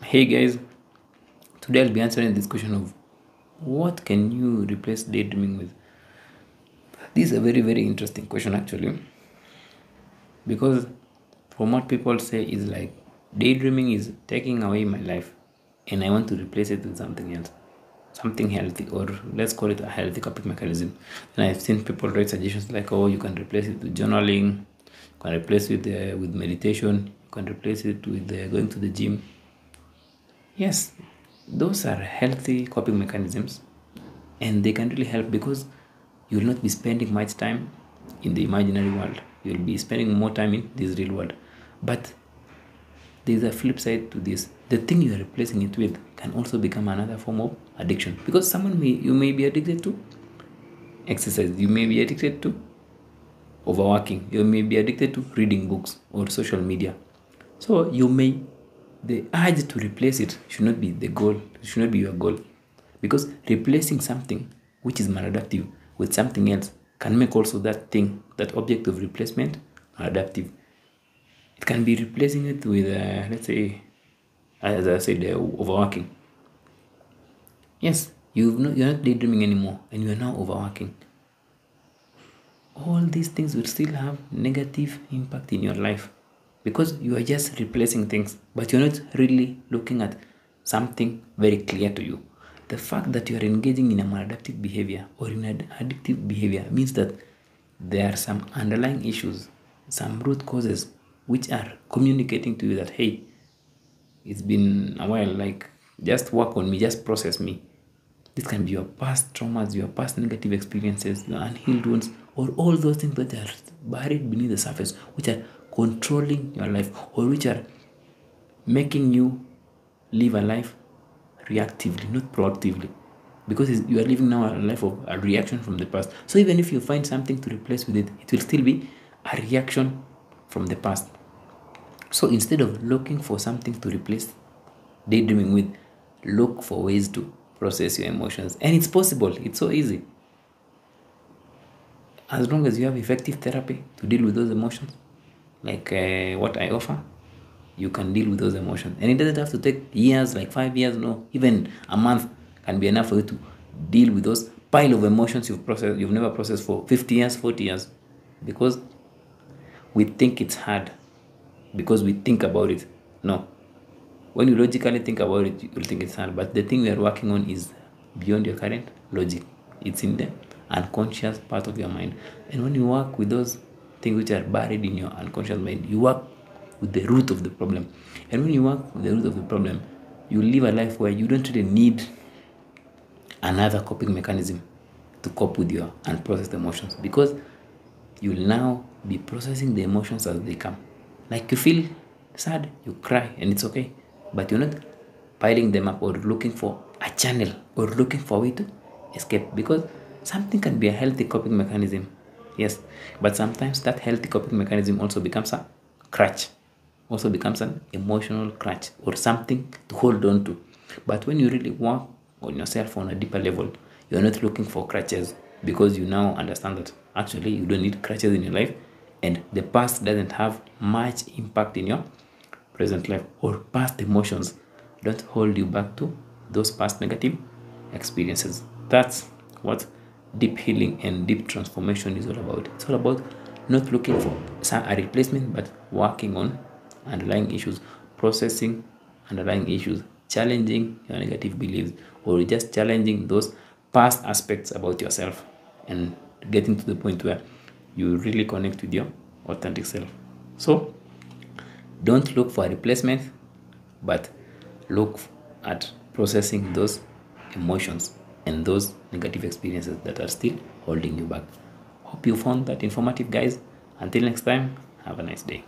Hey guys, today I'll be answering this question of what can you replace daydreaming with? This is a very very interesting question actually because from what people say is like daydreaming is taking away my life and I want to replace it with something else, something healthy or let's call it a healthy coping mechanism. And I've seen people write suggestions like, oh, you can replace it with journaling, you can replace it uh, with meditation, you can replace it with uh, going to the gym Yes, those are healthy coping mechanisms and they can really help because you will not be spending much time in the imaginary world. You will be spending more time in this real world. But there's a flip side to this. The thing you are replacing it with can also become another form of addiction because someone may you may be addicted to exercise, you may be addicted to overworking, you may be addicted to reading books or social media. So you may the urge to replace it should not be the goal, it should not be your goal. Because replacing something which is maladaptive with something else can make also that thing, that object of replacement, maladaptive. It can be replacing it with, uh, let's say, as I said, uh, overworking. Yes, you've no, you're not daydreaming anymore and you are now overworking. All these things will still have negative impact in your life because you are just replacing things but you're not really looking at something very clear to you. The fact that you are engaging in a maladaptive behavior or in an addictive behavior means that there are some underlying issues some root causes which are communicating to you that hey it's been a while like just work on me just process me. This can be your past traumas your past negative experiences your unhealed wounds or all those things that are buried beneath the surface which are controlling your life or which are making you live a life reactively, not proactively. Because you are living now a life of a reaction from the past. So even if you find something to replace with it, it will still be a reaction from the past. So instead of looking for something to replace daydreaming with, look for ways to process your emotions. And it's possible, it's so easy. As long as you have effective therapy to deal with those emotions, like uh, what I offer, you can deal with those emotions. And it doesn't have to take years, like five years, no, even a month can be enough for you to deal with those pile of emotions you've processed, you've never processed for 50 years, 40 years. Because we think it's hard. Because we think about it. No. When you logically think about it, you'll think it's hard. But the thing we are working on is beyond your current logic. It's in the unconscious part of your mind. And when you work with those things which are buried in your unconscious mind. You work with the root of the problem. And when you work with the root of the problem, you live a life where you don't really need another coping mechanism to cope with your unprocessed emotions because you'll now be processing the emotions as they come. Like you feel sad, you cry, and it's okay. But you're not piling them up or looking for a channel or looking for a way to escape because something can be a healthy coping mechanism yes. But sometimes that healthy coping mechanism also becomes a crutch. Also becomes an emotional crutch or something to hold on to. But when you really work on yourself on a deeper level you're not looking for crutches because you now understand that actually you don't need crutches in your life and the past doesn't have much impact in your present life or past emotions don't hold you back to those past negative experiences. That's what deep healing and deep transformation is all about. It's all about not looking for a replacement, but working on underlying issues, processing underlying issues, challenging your negative beliefs, or just challenging those past aspects about yourself and getting to the point where you really connect with your authentic self. So, don't look for a replacement, but look at processing those emotions and those negative experiences that are still holding you back. Hope you found that informative, guys. Until next time, have a nice day.